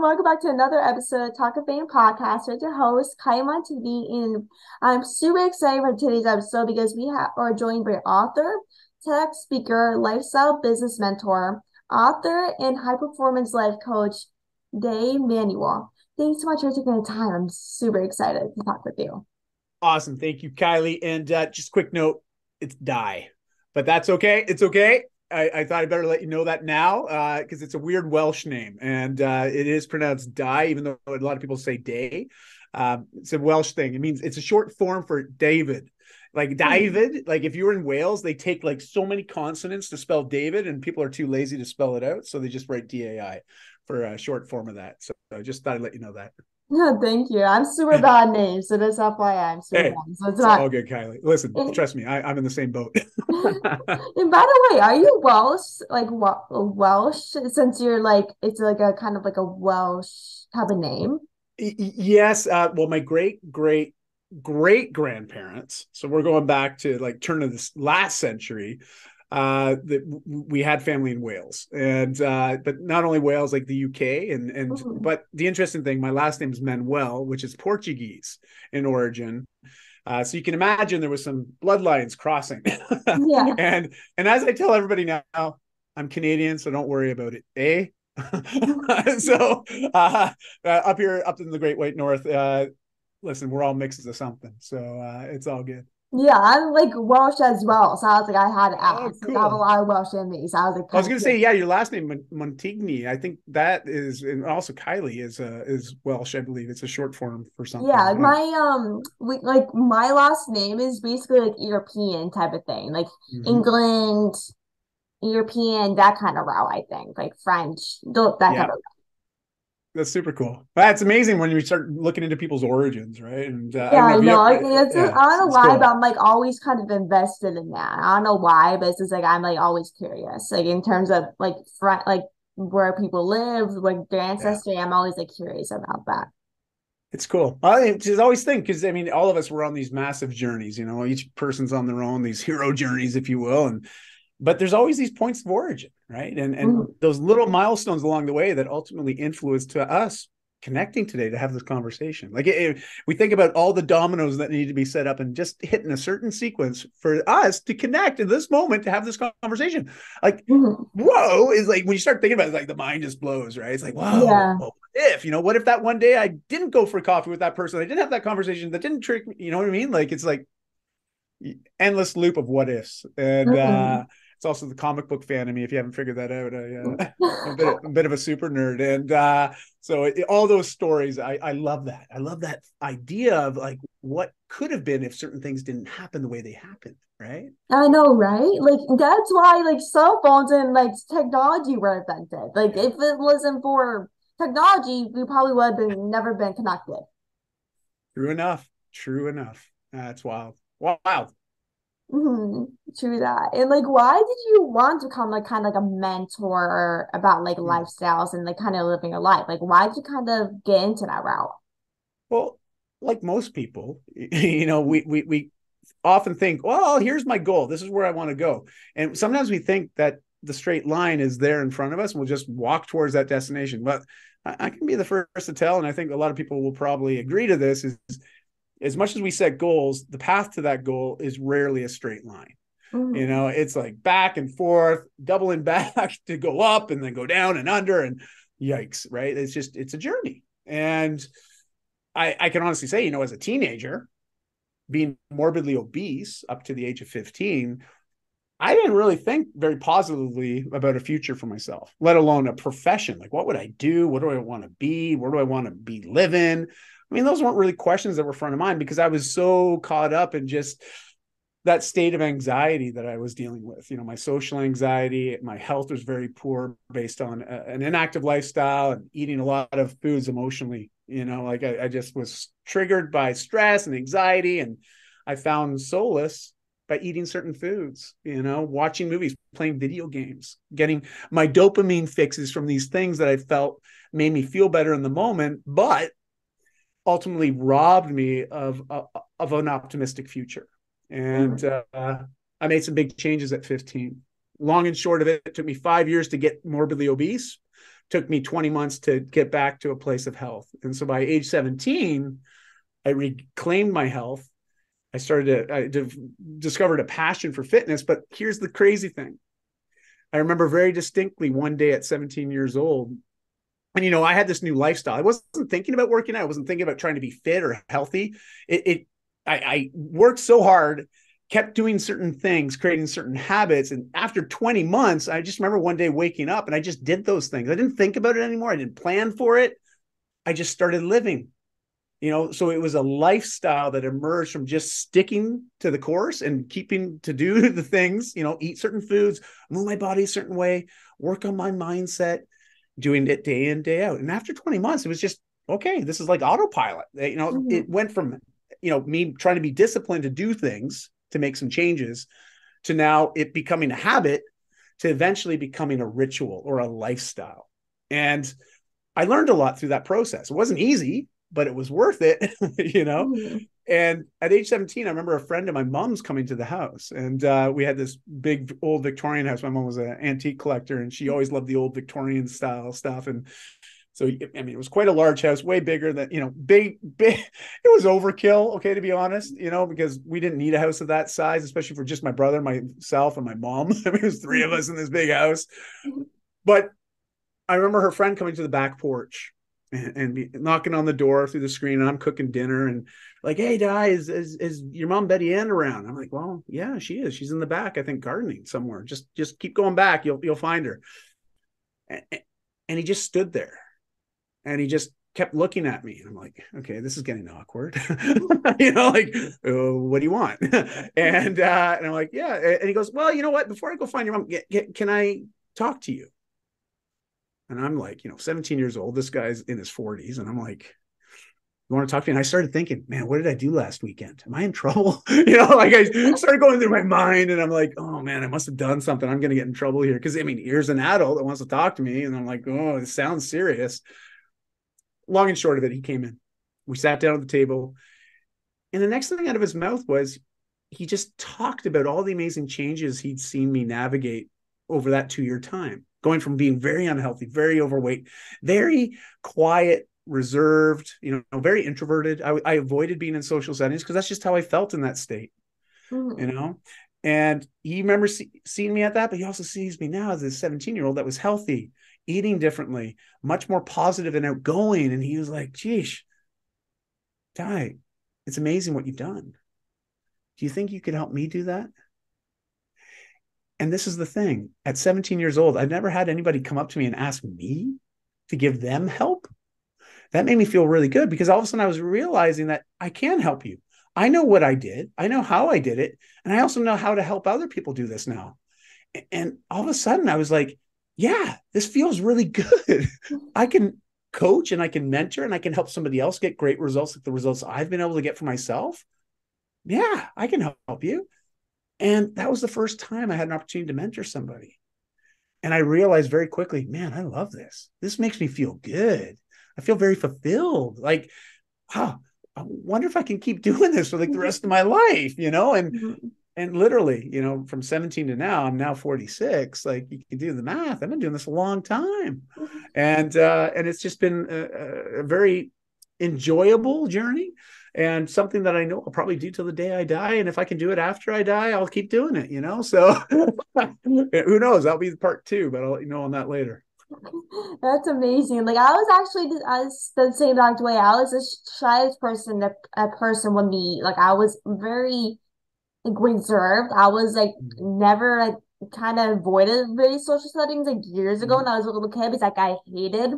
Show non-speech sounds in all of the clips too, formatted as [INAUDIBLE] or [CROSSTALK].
and welcome back to another episode of Talk of Fame podcast with your host, Kai Montigney. And I'm super excited for today's episode because we ha- are joined by author, TEDx speaker, lifestyle business mentor, author, and high performance life coach, Dave Manuel. Thanks so much for taking the time. I'm super excited to talk with you. Awesome. Thank you, Kylie. And uh, just quick note it's Die, but that's okay. It's okay. I, I, thought I'd better let you know that now because uh, it's a weird Welsh name and uh, it is pronounced Die, even though a lot of people say Day. Um, it's a Welsh thing. It means it's a short form for David. Like hmm. David, like if you're in Wales, they take like so many consonants to spell David, and people are too lazy to spell it out, so they just write D A I for a short form of that. So I just thought I'd let you know that. No, thank you. I'm super bad names, so that's FYI. I'm super hey, bad. So it's, it's not all good, Kylie. Listen, trust me, I, am in the same boat. [LAUGHS] and by the way, are you Welsh? Like Welsh? Since you're like, it's like a kind of like a Welsh type of name. yes. Uh, well, my great great great grandparents. So we're going back to like turn of this last century uh, that we had family in Wales, and uh, but not only Wales, like the UK, and and mm-hmm. but the interesting thing, my last name is Manuel, which is Portuguese in origin. Uh, so you can imagine there was some bloodlines crossing. yeah. [LAUGHS] and and as I tell everybody now, I'm Canadian, so don't worry about it. Eh? [LAUGHS] so uh, uh, up here, up in the Great White North, uh, listen, we're all mixes of something, so uh, it's all good. Yeah, I'm like Welsh as well. So I was like, I had to ask. Oh, cool. I have a lot of Welsh in me. So I was like, I was gonna say, yeah, your last name Montigney. I think that is, and also Kylie is uh is Welsh. I believe it's a short form for something. Yeah, my um, we, like my last name is basically like European type of thing, like mm-hmm. England, European, that kind of route. I think like French, that yeah. kind of. That's super cool. That's amazing when you start looking into people's origins, right? And uh, yeah, I know. I. It's, yeah, I don't know why, cool. but I'm like always kind of invested in that. I don't know why, but it's just like I'm like always curious, like in terms of like front, like where people live, like their ancestry. Yeah. I'm always like curious about that. It's cool. I just always think because I mean, all of us were on these massive journeys. You know, each person's on their own, these hero journeys, if you will, and but there's always these points of origin right and and mm. those little milestones along the way that ultimately influence to us connecting today to have this conversation like it, we think about all the dominoes that need to be set up and just hitting a certain sequence for us to connect in this moment to have this conversation like mm. whoa is like when you start thinking about it like the mind just blows right it's like wow yeah. what if you know what if that one day i didn't go for coffee with that person i didn't have that conversation that didn't trick me you know what i mean like it's like endless loop of what ifs and mm-hmm. uh it's also the comic book fan of me if you haven't figured that out I, uh, [LAUGHS] am a, bit, a bit of a super nerd and uh, so it, all those stories I, I love that. I love that idea of like what could have been if certain things didn't happen the way they happened right? I know right? Like that's why like cell phones and like technology were invented. Like if it wasn't for technology we probably would have been never been connected. True enough. True enough. That's wild. Wild Mm-hmm. True that. And like, why did you want to become like kind of like a mentor about like mm-hmm. lifestyles and like kind of living a life? Like, why did you kind of get into that route? Well, like most people, [LAUGHS] you know, we we we often think, well, here's my goal. This is where I want to go. And sometimes we think that the straight line is there in front of us and we'll just walk towards that destination. But I, I can be the first to tell, and I think a lot of people will probably agree to this, is as much as we set goals, the path to that goal is rarely a straight line. Mm-hmm. You know, it's like back and forth, doubling back [LAUGHS] to go up and then go down and under and yikes, right? It's just it's a journey. And I I can honestly say, you know, as a teenager, being morbidly obese up to the age of 15, I didn't really think very positively about a future for myself, let alone a profession. Like, what would I do? What do I want to be? Where do I want to be living? I mean, those weren't really questions that were front of mind because I was so caught up in just that state of anxiety that I was dealing with. You know, my social anxiety, my health was very poor based on a, an inactive lifestyle and eating a lot of foods emotionally. You know, like I, I just was triggered by stress and anxiety, and I found solace by eating certain foods, you know, watching movies, playing video games, getting my dopamine fixes from these things that I felt made me feel better in the moment, but ultimately robbed me of uh, of an optimistic future. And mm-hmm. uh, I made some big changes at 15. Long and short of it, it took me five years to get morbidly obese, took me 20 months to get back to a place of health. And so by age 17, I reclaimed my health. I started to, I discovered a passion for fitness. But here's the crazy thing I remember very distinctly one day at 17 years old. And you know, I had this new lifestyle. I wasn't thinking about working out. I wasn't thinking about trying to be fit or healthy. It, it I, I worked so hard kept doing certain things, creating certain habits. And after 20 months, I just remember one day waking up and I just did those things. I didn't think about it anymore. I didn't plan for it. I just started living. You know, so it was a lifestyle that emerged from just sticking to the course and keeping to do [LAUGHS] the things, you know, eat certain foods, move my body a certain way, work on my mindset, doing it day in, day out. And after 20 months, it was just okay, this is like autopilot. You know, mm-hmm. it went from, you know, me trying to be disciplined to do things to make some changes to now it becoming a habit to eventually becoming a ritual or a lifestyle. And I learned a lot through that process. It wasn't easy, but it was worth it, [LAUGHS] you know. Mm-hmm. And at age 17, I remember a friend of my mom's coming to the house, and uh, we had this big old Victorian house. My mom was an antique collector, and she always loved the old Victorian style stuff. And so I mean, it was quite a large house, way bigger than you know, big, big. [LAUGHS] It was overkill. Okay, to be honest, you know, because we didn't need a house of that size, especially for just my brother, myself, and my mom. [LAUGHS] I mean, it was three of us in this big house. But I remember her friend coming to the back porch and, and knocking on the door through the screen, and I'm cooking dinner and like, "Hey, Dai, is, is is your mom Betty Ann around?" I'm like, "Well, yeah, she is. She's in the back, I think, gardening somewhere. Just just keep going back. You'll you'll find her." And, and he just stood there and he just kept looking at me and i'm like okay this is getting awkward [LAUGHS] you know like oh, what do you want [LAUGHS] and uh and i'm like yeah and he goes well you know what before i go find your mom can i talk to you and i'm like you know 17 years old this guy's in his 40s and i'm like you want to talk to me? And I started thinking, man, what did I do last weekend? Am I in [LAUGHS] trouble? you know, like I started going through my mind and I'm like, oh man, I must have done something. I'm going to get in trouble here. Cause I mean, here's an adult that wants to talk to me. And I'm like, oh, it sounds serious long and short of it, he came in. We sat down at the table. And the next thing out of his mouth was he just talked about all the amazing changes he'd seen me navigate over that two year time, going from being very unhealthy, very overweight, very quiet, reserved, you know, very introverted. I, I avoided being in social settings because that's just how I felt in that state, mm. you know. And he remembers see, seeing me at that, but he also sees me now as a 17 year old that was healthy, eating differently, much more positive and outgoing. And he was like, geez, Dai, it's amazing what you've done. Do you think you could help me do that? And this is the thing at 17 years old, I've never had anybody come up to me and ask me to give them help. That made me feel really good because all of a sudden I was realizing that I can help you. I know what I did, I know how I did it, and I also know how to help other people do this now. And all of a sudden I was like, yeah, this feels really good. [LAUGHS] I can coach and I can mentor and I can help somebody else get great results like the results I've been able to get for myself. Yeah, I can help you. And that was the first time I had an opportunity to mentor somebody. And I realized very quickly, man, I love this. This makes me feel good. I feel very fulfilled. Like, wow, I wonder if I can keep [LAUGHS] doing this for like the rest of my life, you know? And mm-hmm and literally, you know, from 17 to now, I'm now 46. Like you can do the math. I've been doing this a long time, mm-hmm. and uh, and it's just been a, a, very enjoyable journey, and something that I know I'll probably do till the day I die. And if I can do it after I die, I'll keep doing it. You know, so [LAUGHS] who knows? That'll be part two, but I'll let you know on that later. That's amazing. Like I was actually I was the same exact way. I was the shyest person that a person would meet. Like I was very like reserved. I was like mm-hmm. never like kind of avoided very social settings like years ago mm-hmm. when I was a little kid because like I hated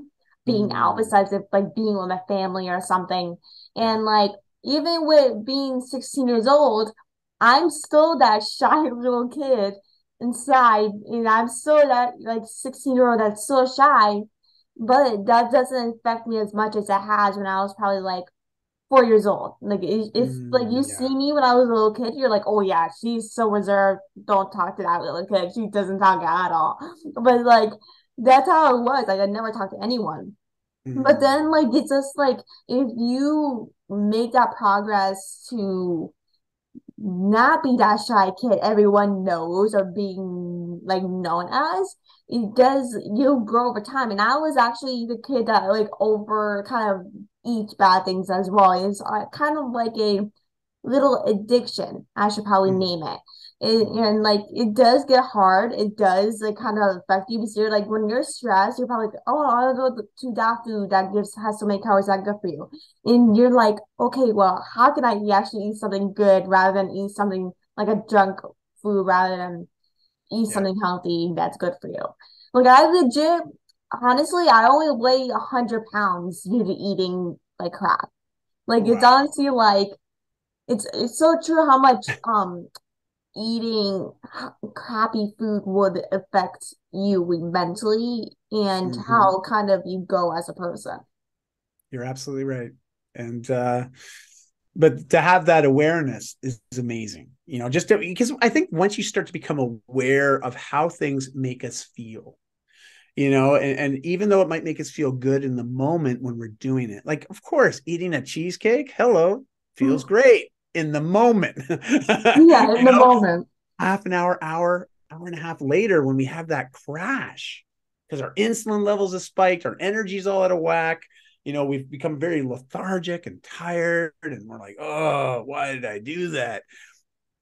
being mm-hmm. out besides if like being with my family or something. And like even with being 16 years old, I'm still that [LAUGHS] shy little kid inside and I'm still that like 16 year old that's so shy. But that doesn't affect me as much as it has when I was probably like four years old. Like if mm, like you yeah. see me when I was a little kid, you're like, oh yeah, she's so reserved. Don't talk to that little kid. She doesn't talk at all. But like that's how it was. Like I never talked to anyone. But then like it's just like if you make that progress to not be that shy kid everyone knows or being like known as, it does you'll grow over time. And I was actually the kid that like over kind of eats bad things as well. It's uh, kind of like a little addiction. I should probably mm. name it. It. And like it does get hard. It does like kind of affect you because you're like when you're stressed, you're probably like, oh, I'll go to that food that gives has so many calories that good for you. And you're like, okay, well, how can I actually eat something good rather than eat something like a junk food rather than eat yeah. something healthy that's good for you. Like I legit, honestly, I only weigh a hundred pounds due to eating like crap. Like wow. it's honestly like it's it's so true how much um eating crappy food would affect you mentally and mm-hmm. how kind of you go as a person. You're absolutely right. And uh but to have that awareness is, is amazing you know just to, because i think once you start to become aware of how things make us feel you know and, and, even though it might make us feel good in the moment when we're doing it like of course eating a cheesecake hello feels great in the moment. [LAUGHS] Yeah in the know? moment. half an hour hour hour and a half later when we have that crash because our insulin levels have spiked our energy's all out of whack you know we've become very lethargic and tired and we're like oh why did i do that?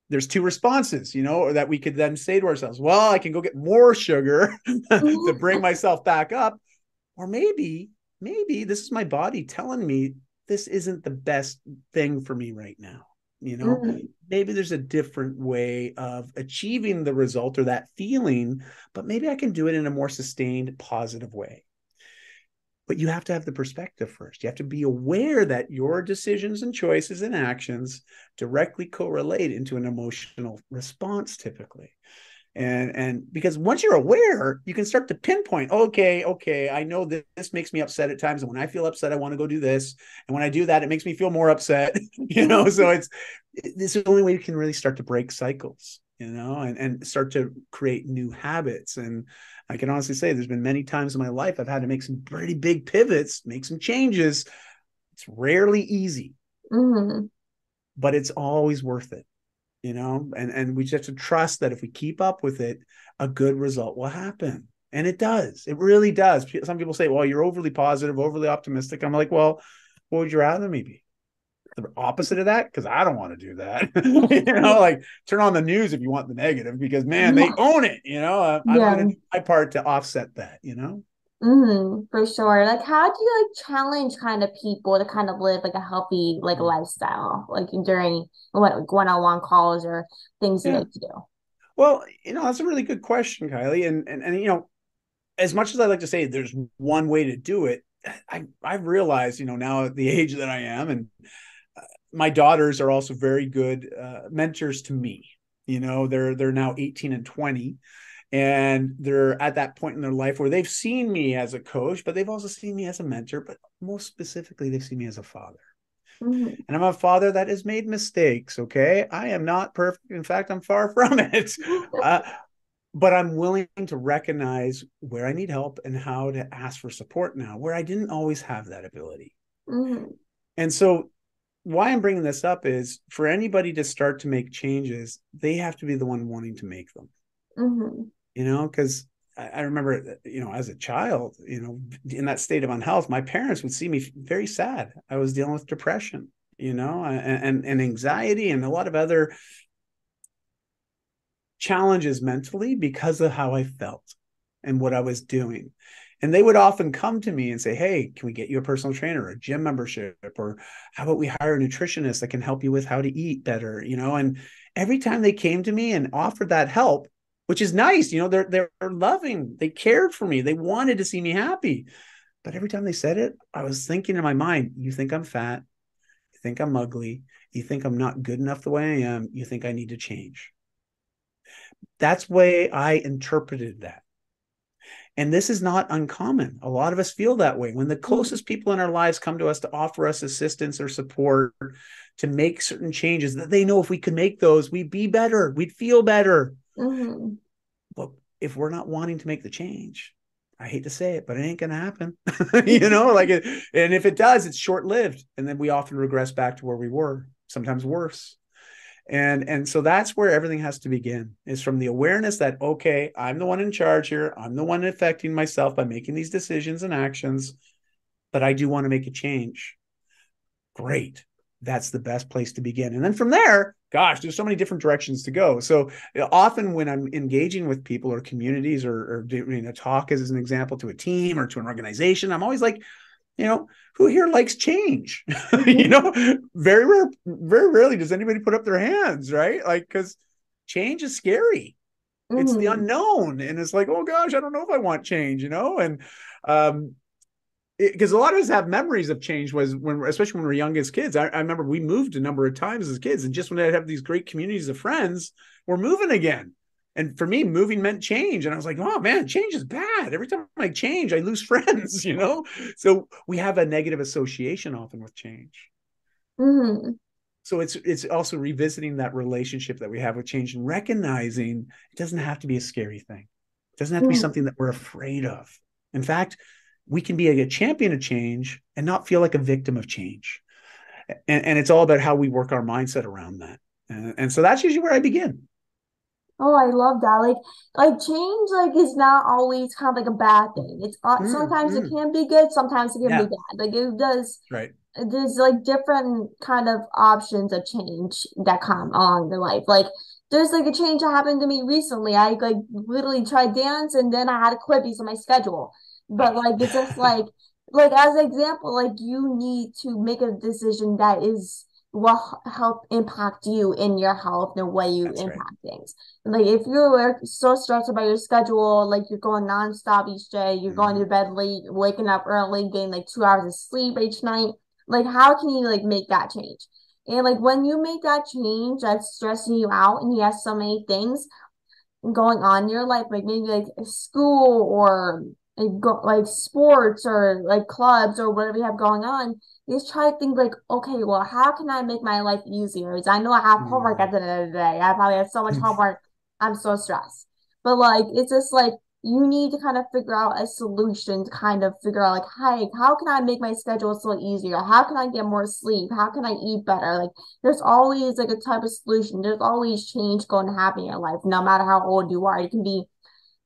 There's two responses you know or that we could then say to ourselves well i can go get more sugar [LAUGHS] to bring mm-hmm. myself back up or maybe maybe this is my body telling me this isn't the best thing for me right now you know mm-hmm. maybe there's a different way of achieving the result or that feeling but maybe i can do it in a more sustained positive way but you have to have the perspective first. You have to be aware that your decisions and choices and actions directly correlate into an emotional response typically. And and because once you're aware, you can start to pinpoint, okay, okay, I know that this makes me upset at times. And when I feel upset, I want to go do this. And when I do that, it makes me feel more upset. [LAUGHS] you know, so it's this is the only way you can really start to break cycles, you know, and, and start to create new habits. And I can honestly say there's been many times in my life I've had to make some pretty big pivots, make some changes. It's rarely easy, mm-hmm. but it's always worth it, you know. And and we just have to trust that if we keep up with it, a good result will happen, and it does. It really does. Some people say, "Well, you're overly positive, overly optimistic." I'm like, "Well, what would you rather me be?" the opposite of that because I don't want to do that. [LAUGHS] you know, like turn on the news if you want the negative because man, they own it. You know, I, yeah. I want to do my part to offset that. You know. Mm-hmm, for sure. Like, how do you like challenge kind of people to kind of live like a healthy like mm. lifestyle, like during what one-on-one calls or things yeah. you like to do? Well, you know, that's a really good question, Kylie. And and and you know, as much as I like to say there's one way to do it, I I've realized, you know, now at the [LAUGHS] age that I am, and my daughters are also very good uh, mentors to me. You know, they're they're now 18 and 20 and they're at that point in their life where they've seen me as a coach, but they've also seen me as a mentor, but most specifically they've seen me as a father. Mm-hmm. And I'm a father that has made mistakes, okay? I am not perfect. In fact, I'm far [LAUGHS] from it. [LAUGHS] uh, but I'm willing to recognize where I need help and how to ask for support now, where I didn't always have that ability. Mm-hmm. And so why I'm bringing this up is for anybody to start to make changes, they have to be the one wanting to make them. Mm-hmm. You know, because I, I remember, you know, as a child, you know, in that state of unhealth, my parents would see me very sad. I was dealing with depression, you know, and, and, and anxiety and a lot of other challenges mentally because of how I felt and what I was doing. And they would often come to me and say, Hey, can we get you a personal trainer, or a gym membership? Or how about we hire a nutritionist that can help you with how to eat better? You know, and every time they came to me and offered that help, which is nice, you know, they're they're loving, they cared for me, they wanted to see me happy. But every time they said it, I was thinking in my mind, you think I'm fat, you think I'm ugly, you think I'm not good enough the way I am, you think I need to change. That's way I interpreted that. And this is not uncommon. A lot of us feel that way. When the mm-hmm. closest people in our lives come to us to offer us assistance or support to make certain changes that they know if we could make those, we'd be better, we'd feel better. Mm-hmm. But if we're not wanting to make the change, I hate to say it, but it ain't going to happen. [LAUGHS] [LAUGHS] you know, like it, and if it does, it's short lived. And then we often regress back to where we were, sometimes worse. and and so that's where everything has to begin is from the awareness that okay i'm the one in charge here i'm the one affecting myself by making these decisions and actions but i do want to make a change great that's the best place to begin and then from there gosh there's so many different directions to go so often when i'm engaging with people or communities or, or doing a talk as an example to a team or to an organization i'm always like you know who here likes change [LAUGHS] you know very rare very rarely does anybody put up their hands right like because change is scary mm-hmm. it's the mm-hmm. unknown and it's like oh gosh i don't know if i want change you know and um because a lot of us have memories of change was when especially when we were young as kids. I, I, remember we moved a number of times as kids and just when i'd have these great communities of friends we're moving again. And for me moving meant change and i was like oh man change is bad. Every time i change i lose [LAUGHS] friends you know? So we have a negative association often with change. Mm-hmm. so it's it's also revisiting that relationship that we have with change and recognizing it doesn't have to be a scary thing. It doesn't have to be mm-hmm. something that we're afraid of. In fact we can be a, champion of change and not feel like a victim of change and, and it's all about how we work our mindset around that and, and so that's usually where i begin Oh, I love that. Like, like change, like is not always kind of like a bad thing. It's uh, mm, sometimes mm. it can be good, sometimes it can yeah. be bad. Like it does. Right. There's like different kind of options of change that come along the life. Like there's like a change that happened to me recently. I like literally tried dance and then I had to quit because of my schedule. But like it's just like like as an example, like you need to make a decision that is will help impact you in your health and the way you That's impact right. things. Like if you're so stressed about your schedule, like you're going nonstop each day, you're mm-hmm. going to bed late, waking up early, getting like two hours of sleep each night. Like how can you like make that change? And like when you make that change that's stressing you out and you have so many things going on in your life, like maybe like school or like, go, like sports or like clubs or whatever you have going on, just try to think like, okay, well, how can I make my life easier? Because I know I have homework mm. at the end of the day. I probably have so much [LAUGHS] homework. I'm so stressed. But like, it's just like you need to kind of figure out a solution to kind of figure out like, hey, how can I make my schedule so easier? How can I get more sleep? How can I eat better? Like, there's always like a type of solution. There's always change going to happen in your life, no matter how old you are. You can be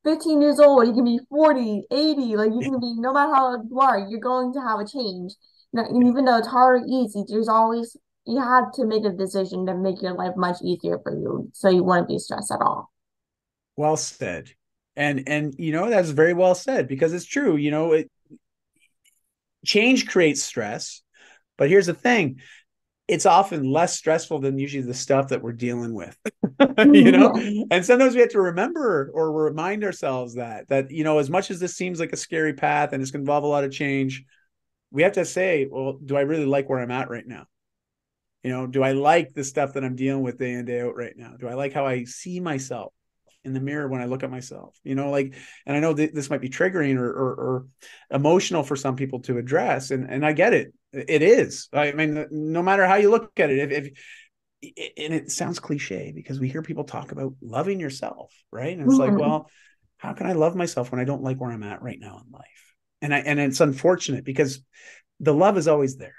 15 years old, you can be 40, 80, like you can be no matter how old you are, you're going to have a change even though it's hard or easy, there's always you have to make a decision to make your life much easier for you, so you won't be stressed at all. Well said, and and you know that's very well said because it's true. You know, it, change creates stress, but here's the thing: it's often less stressful than usually the stuff that we're dealing with [LAUGHS] you know mm-hmm. and sometimes we have to remember or remind ourselves that that you know as much as this seems like a scary path and it's going to involve a lot of change we have to say, well, do I really like where I'm at right now? You know, do I like the stuff that I'm dealing with day in day out right now? Do I like how I see myself in the mirror when I look at myself? You know, like, and I know that this might be triggering or, or, or emotional for some people to address, and and I get it. It is. I mean, no matter how you look at it, if, if and it sounds cliche because we hear people talk about loving yourself, right? And it's mm-hmm. like, well, how can I love myself when I don't like where I'm at right now in life? and I and it's unfortunate because the love is always there.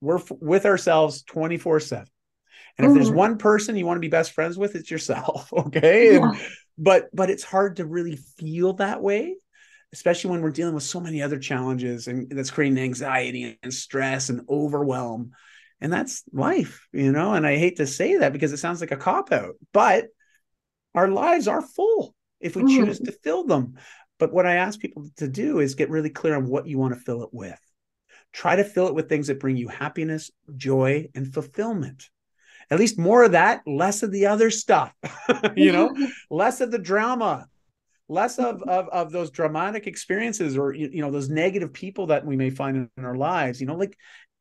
We're f- with ourselves 24 7. And if mm-hmm. there's one person you want to be best friends with, it's yourself. [LAUGHS] Okay. Yeah. And, but but it's hard to really feel that way, especially when we're dealing with so many other challenges and that's creating anxiety and stress and overwhelm. And that's life, you know. And I hate to say that because it sounds like a cop out, but our lives are full if we mm-hmm. choose to fill them. But what I ask people to do is get really clear on what you want to fill it with. Try to fill it with things that bring you happiness, joy, and fulfillment. At least more of that, less of the other stuff, [LAUGHS] you know, [LAUGHS] less of the drama, less of, of, of those dramatic experiences or, you know, those negative people that we may find in, in our lives, you know, like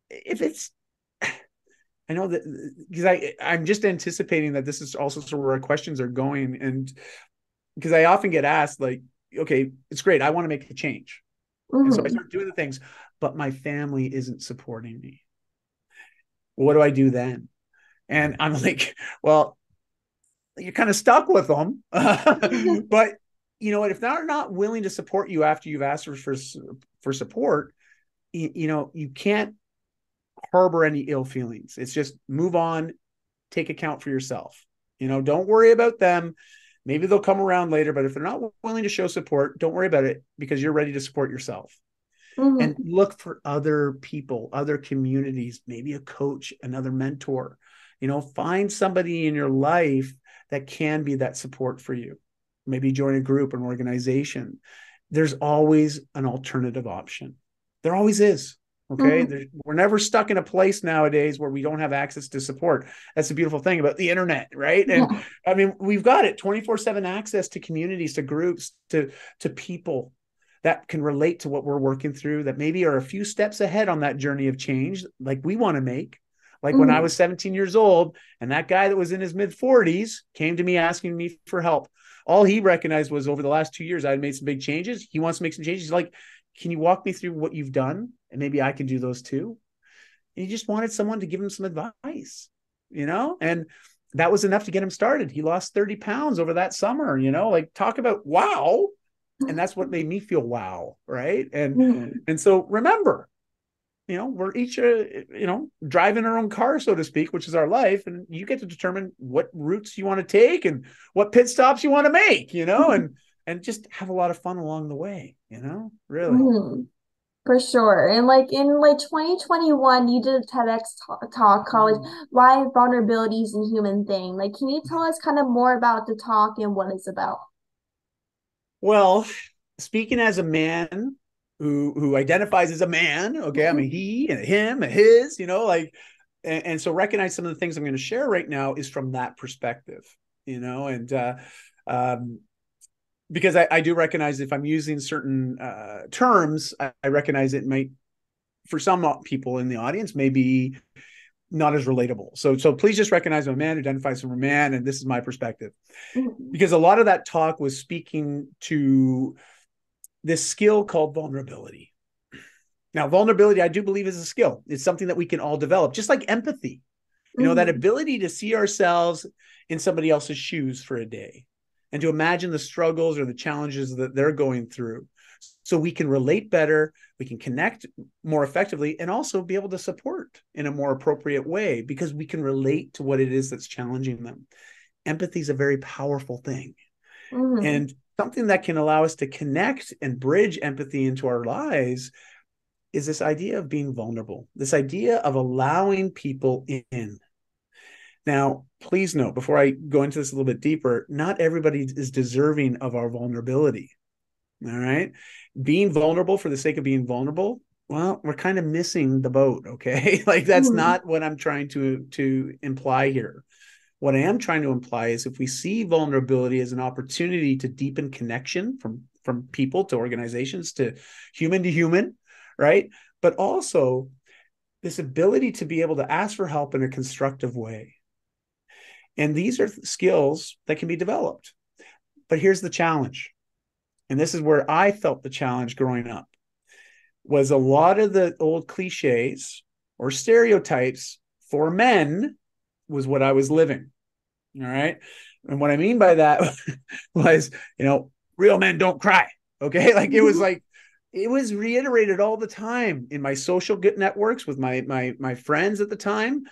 if it's, [SIGHS] I know that because I I'm just anticipating that this is also sort of where our questions are going, and because I often get asked like, okay, it's great. I want to make a change. Mm-hmm. And so I mm-hmm. start doing the things, but my family isn't supporting me. What do I do then? And I'm [LAUGHS] like, well, you're kind of stuck with them. [LAUGHS] but you know what? If they're not willing to support you after you've asked for for, for support, you, you know, you can't harbor any ill feelings. It's just move on take account for yourself. You know, don't worry about them. Maybe they'll come around later, but if they're not willing to show support, don't worry about it because you're ready to support yourself. Mm-hmm. And look for other people, other communities, maybe a coach, another mentor. You know, find somebody in your life that can be that support for you. Maybe join a group, an organization. There's always an alternative option. There always is. Okay. Mm-hmm. We're never stuck in a place nowadays where we don't have access to support. That's the beautiful thing about the internet, right? And yeah. I mean, we've got it 24 7 access to communities, to groups, to, to people that can relate to what we're working through, that maybe are a few steps ahead on that journey of change, like we want to make. Like mm-hmm. when I mm-hmm. was 17 years old, and that guy that was in his mid 40s came to me asking me for help. All he recognized was over the last two years, I had made some big changes. He wants to make some changes. He's like, Can you walk me through what you've done? And maybe I can do those too. And he just wanted someone to give him some advice, you know? And that was enough to get him started. He lost 30 pounds over that summer, you know, like talk about wow. And that's what made me feel wow. Right. And, mm-hmm. and so remember, you know we're each uh, you know driving our own car so to speak which is our life and you get to determine what routes you want to take and what pit stops you want to make you know and [LAUGHS] and just have a lot of fun along the way you know really. Mm, for sure and like in like 2021 you did a tedx talk, called mm. why vulnerability is a human thing like can you tell us kind of more about the talk and what it's about? Well speaking as a man who who identifies as a man. Okay, I mean he and a him and his, you know, like, and, and so recognize some of the things I'm going to share right now is from that perspective, you know, and uh, um, because I, I do recognize if I'm using certain uh, terms, I, I recognize it might for some people in the audience maybe not as relatable. So so please just recognize I'm a man, identifies as a man, and this is my perspective. Mm-hmm. Because a lot of that talk was speaking to this skill called vulnerability. Now, vulnerability, I do believe, is a skill. It's something that we can all develop, just like empathy. You know, mm-hmm. that ability to see ourselves in somebody else's shoes for a day and to imagine the struggles or the challenges that they're going through so we can relate better, we can connect more effectively, and also be able to support in a more appropriate way because we can relate to what it is that's challenging them. Empathy is a very powerful thing. Mm-hmm. And something that can allow us to connect and bridge empathy into our lives is this idea of being vulnerable, this idea of allowing people in. Now, please note before I go into this a little bit deeper, not everybody is deserving of our vulnerability. All right. Being vulnerable for the sake of being vulnerable, well, we're kind of missing the boat. Okay. [LAUGHS] like that's mm-hmm. not what I'm trying to to imply here. What I am trying to imply is if we see vulnerability as an opportunity to deepen connection from from people to organizations to human to human, right? But also this ability to be able to ask for help in a constructive way. And these are skills that can be developed. But here's the challenge. And this is where I felt the challenge growing up was a lot of the old cliches or stereotypes for men was what I was living. All right. And what I mean by that [LAUGHS] was, you know, real men don't cry. Okay. [LAUGHS] Like it was mm-hmm. like, it was reiterated all the time in my social networks with my my my friends at the time.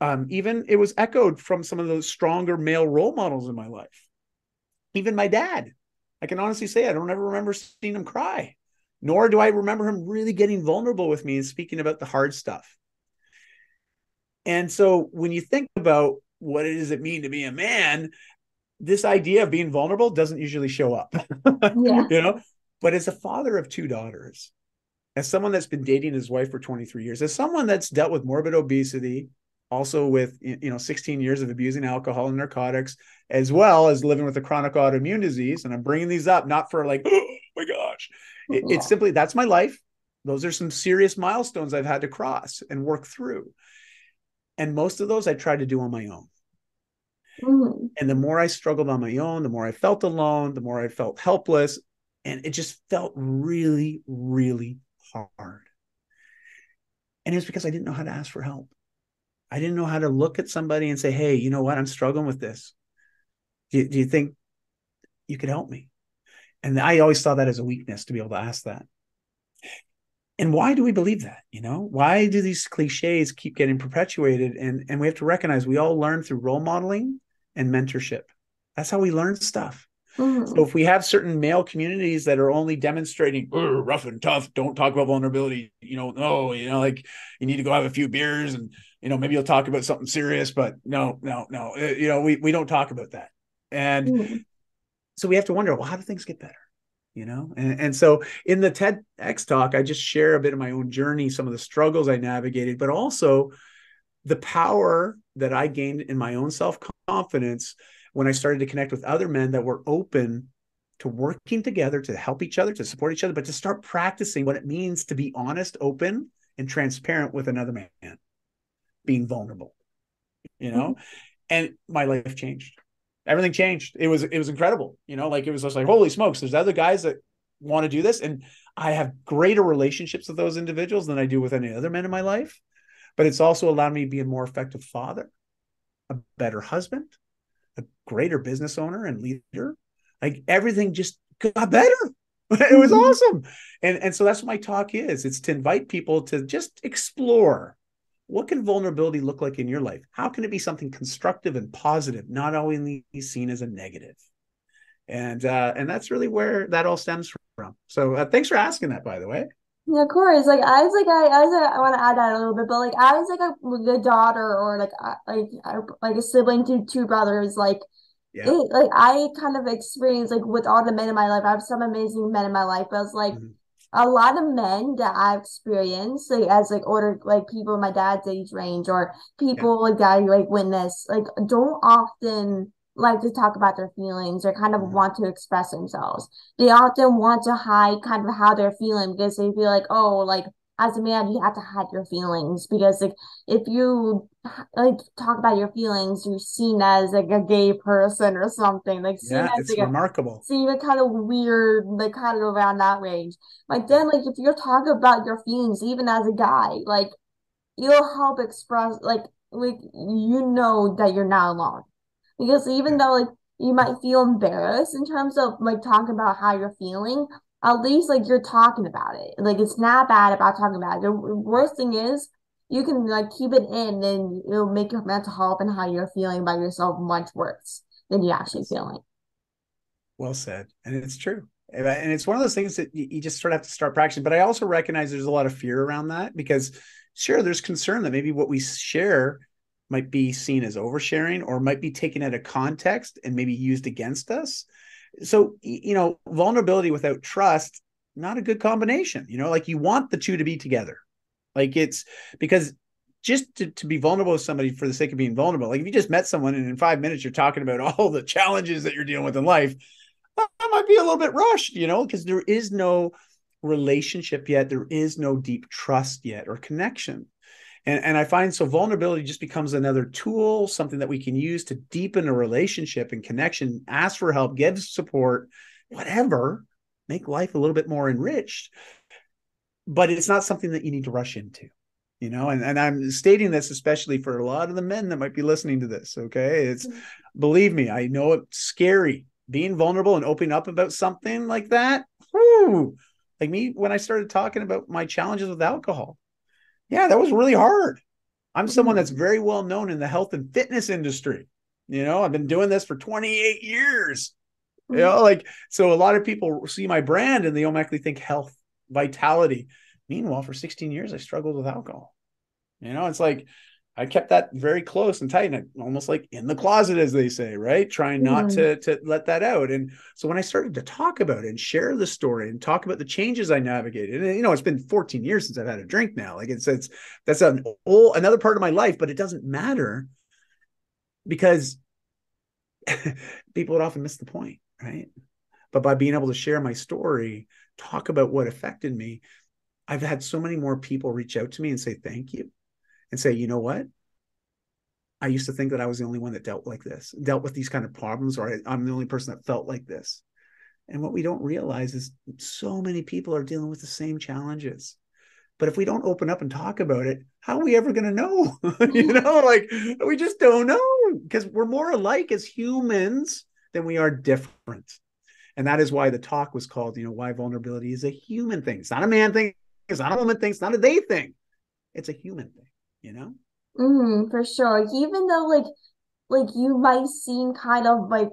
Um, even it was echoed from some of those stronger male role models in my life. Even my dad, I can honestly say I don't ever remember seeing him cry, nor do I remember him really getting vulnerable with me and speaking about the hard stuff. And so when you think about what does it mean to be a man, this idea of being vulnerable doesn't usually show up. [LAUGHS] yeah. You know, but as a father of two daughters, as someone that's been dating his wife for 23 years, as someone that's dealt with morbid obesity, also with you know 16 years of abusing alcohol and narcotics, as well as living with a chronic autoimmune disease, and I'm bringing these up not for like, [GASPS] oh my gosh, it, it's uh-huh. simply that's my life. Those are some serious milestones I've had to cross and work through. And most of those I tried to do on my own. Mm. And the more I struggled on my own, the more I felt alone, the more I felt helpless. And it just felt really, really hard. And it was because I didn't know how to ask for help. I didn't know how to look at somebody and say, hey, you know what? I'm struggling with this. Do you, do you think you could help me? And I always saw that as a weakness to be able to ask that. And why do we believe that you know? Why do these cliches keep getting perpetuated? And and we have to recognize we all learn through role modeling and mentorship. That's how we learn stuff. Mm-hmm. so if we have certain male communities that are only demonstrating rough and tough don't talk about vulnerability you know no you know like you need to go have a few beers and you know maybe you'll talk about something serious but no no no uh, you know we, we don't talk about that. And mm-hmm. so we have to wonder well how do things get better you know? And, and so in the tedx talk i just share a bit of my own journey some of the struggles i navigated but also the power that i gained in my own self-confidence when i started to connect with other men that were open to working together to help each other to support each other but to start practicing what it means to be honest open and transparent with another man being vulnerable you know? Mm-hmm. and my life changed everything changed. It was it was incredible. You know, like it was just like holy smokes. There's other guys that want to do this, and I have greater relationships with those individuals than I do with any other men in my life. But it's also allowed me to be a more effective father, a better husband, a greater business owner and leader. Like everything just got better. [LAUGHS] it was mm-hmm. awesome. And and so that's what my talk is. It's to invite people to just explore what can vulnerability look like in your life? How can it be something constructive and positive, not only seen as a negative? And uh, and that's really where that all stems from. So uh, thanks for asking that, by the way. Yeah, of course. Like I was like I, I was like, I want to add that a little bit, but like I was like a daughter or like like like a sibling to two brothers. Like yeah. it, like I kind of experienced like with all the men in my life. I have some amazing men in my life, but I was like. Mm-hmm a lot of men that I've experienced, like as like older like people my dad's age range or people yeah. like that I like witness, like don't often like to talk about their feelings or kind of mm-hmm. want to express themselves. They often want to hide kind of how they're feeling because they feel like, oh, like as a man you have to hide your feelings because like if you like talk about your feelings you're seen as like a gay person or something like yeah it's like remarkable. Seen like kind of weird like kind of around that range. Like then like if you're talking about your feelings even as a guy like you'll help express like like you know that you're not alone. Because even though like you might feel embarrassed in terms of like talking about how you're feeling at least like you're talking about it. Like it's not bad about talking about it. The worst thing is you can like keep it in and it'll make your mental health and how you're feeling about yourself much worse than you actually feeling. Well said. And it's true. And it's one of those things that you just sort of have to start practicing. But I also recognize there's a lot of fear around that because sure, there's concern that maybe what we share might be seen as oversharing or might be taken out of context and maybe used against us so you know vulnerability without trust not a good combination you know like you want the two to be together. Like it's because just to, to be vulnerable with somebody for the sake of being vulnerable like if you just met someone and in five minutes you're talking about [LAUGHS] all the challenges that you're dealing with in life that might be a little bit rushed you know because there is no relationship yet. There is no deep trust yet or connection and, and I find so vulnerability just becomes another tool, something that we can use to deepen a relationship and connection, ask for help, get support, whatever, make life a little bit more enriched. But it's not something that you need to rush into, you know. And, and I'm stating this especially for a lot of the men that might be listening to this. Okay. It's mm-hmm. believe me, I know it's scary being vulnerable and opening up about something like that. Whew, like me when I started talking about my challenges with alcohol yeah, that was really hard. I'm someone that's mm. very well known in the health and fitness industry. You know, I've been doing this for 28 years. You know, mm. like so a lot of people see my brand and they automatically think health, vitality. Meanwhile, for 16 years, I struggled with alcohol. You know, it's like I kept that very close and tight, and almost like in the closet, as they say, right? Trying not mm-hmm. to to let that out. And so when I started to talk about it and share the story and talk about the changes I navigated, and you know, it's been 14 years since I've had a drink now. Like it's it's that's an old another part of my life, but it doesn't matter because [LAUGHS] people would often miss the point, right? But by being able to share my story, talk about what affected me, I've had so many more people reach out to me and say thank you and say, you know what? I used to think that I was the only one that dealt like this, dealt with these kind of problems, or I'm the only person that felt like this. And what we don't realize is so many people are dealing with the same challenges. But if we don't open up and talk about it, how are we ever going to know? [LAUGHS] you know, like we just don't know because we're more alike as humans than we are different. And that is why the talk was called, you know, why vulnerability is a human thing. It's not a man thing, It's not a woman thing. It's not a they thing. It's a human thing, you know? Mm, for sure. Even though like like you might seem kind of like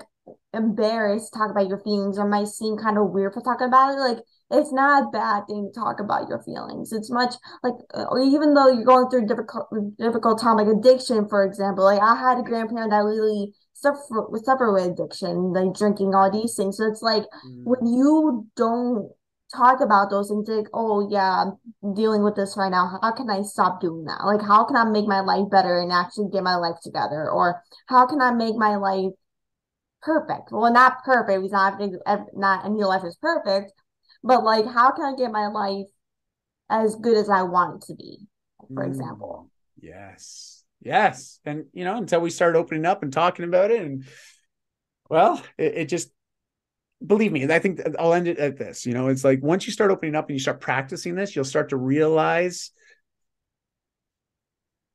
embarrassed to talk about your feelings or might seem kind of weird for talking about it, like it's not a bad thing to talk about your feelings. It's much like, even though you're going through a difficult, difficult time, like addiction, for example. Like I had a grandparent that really suffer with suffer with addiction, like drinking, all these things. So it's like mm. when you don't talk about those things, like, oh yeah, I'm dealing with this right now. How can I stop doing that? Like, how can I make my life better and actually get my life together? Or how can I make my life perfect? Well, not perfect because not not any life is perfect but like how can I get my life as good as I want it to be, for mm. example. Yes. Yes. And you know, until we start opening up and talking about it and well, it, it just believe me, I think I'll end it at this. You know, it's like once you start opening up and you start practicing this, you'll start to realize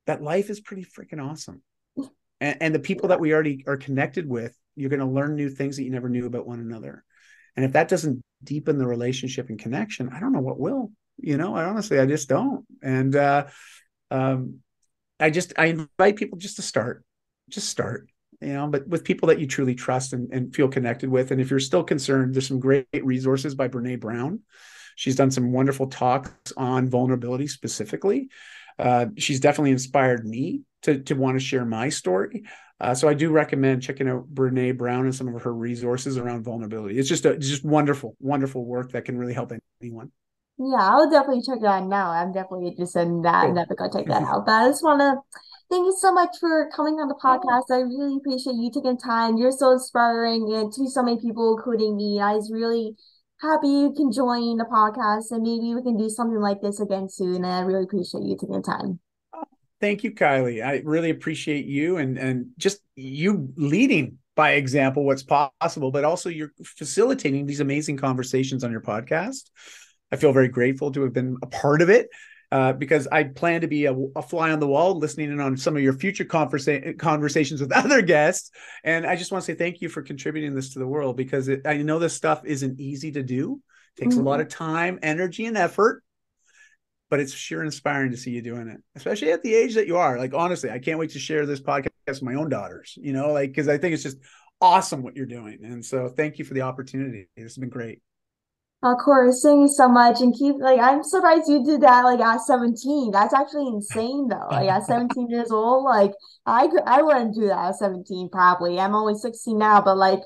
that life is pretty freaking awesome. [LAUGHS] And, and the people that we already are connected with, you're going to learn new things that you never knew about one another. And if that doesn't deepen the relationship and connection, I don't know what will. You know, I honestly, I just don't. And uh, um, I just, I invite people just to start, just start. You know, but with people that you truly trust and, and feel connected with. And if you're still concerned, there's some great resources by Brene Brown. She's done some wonderful talks on vulnerability specifically. Uh, she's definitely inspired me to to want to share my story. Uh, so I do recommend checking out Brene Brown and some of her resources around vulnerability. It's just a it's just wonderful, wonderful work that can really help anyone. Yeah, I'll definitely check it out now. I'm definitely interested in that. Cool. Never go check that out. But I just want to thank you so much for coming on the podcast. I really appreciate you taking time. You're so inspiring and to so many people, including me. I was really happy you can join the podcast and maybe we can do something like this again soon. And I really appreciate you taking time. Thank you, Kylie. I really appreciate you and and just you leading by example what's possible, but also you're facilitating these amazing conversations on your podcast. I feel very grateful to have been a part of it. Uh, because I plan to be a, a, fly on the wall, listening in on some of your future conversa- conversations with [LAUGHS] other guests. And I just want to say thank you for contributing this to the world because it, I know this stuff isn't easy to do. It takes mm-hmm. a lot of time, energy, and effort but it's sure inspiring to see you doing it, especially at the age that you are. Like, honestly, I can't wait to share this podcast with my own daughters, you know, like, because I think it's just awesome what you're doing. And so thank you for the opportunity. This has been great. Of course, thank you so much. And keep like I'm surprised you did that like at 17. That's actually insane though. Like at [LAUGHS] 17 years old, like I I wouldn't do that at 17 probably. I'm only 16 now, but like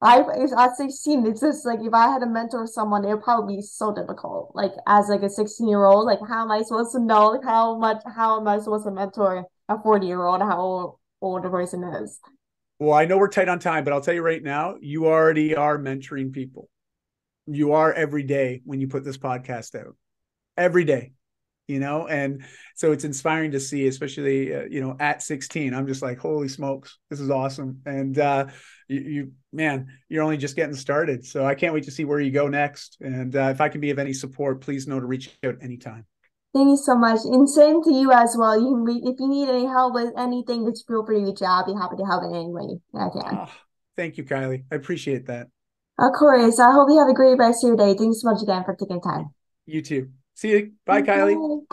I at 16, it's just like if I had to mentor someone, it would probably be so difficult. Like as like a 16 year old, like how am I supposed to know like how much how am I supposed to mentor a 40 year old how old, old a person is? Well, I know we're tight on time, but I'll tell you right now, you already are mentoring people. You are every day when you put this podcast out. Every day you know and so it's inspiring to see especially uh, you know at 16 i'm just like holy smokes this is awesome and uh you, you, man you're only just getting started so i can't wait to see where you go next and uh, if i can be of any support please know to reach out anytime Thank you so much. And same to you as well. You can read if you need any help with anything, just feel free to reach out. I'll be happy to help in any way I can. Oh, thank you, Kylie. I appreciate that. Of course. I hope you have a great rest of your day. Thanks so much again for taking time. You too. See you. Bye, Bye. Kylie.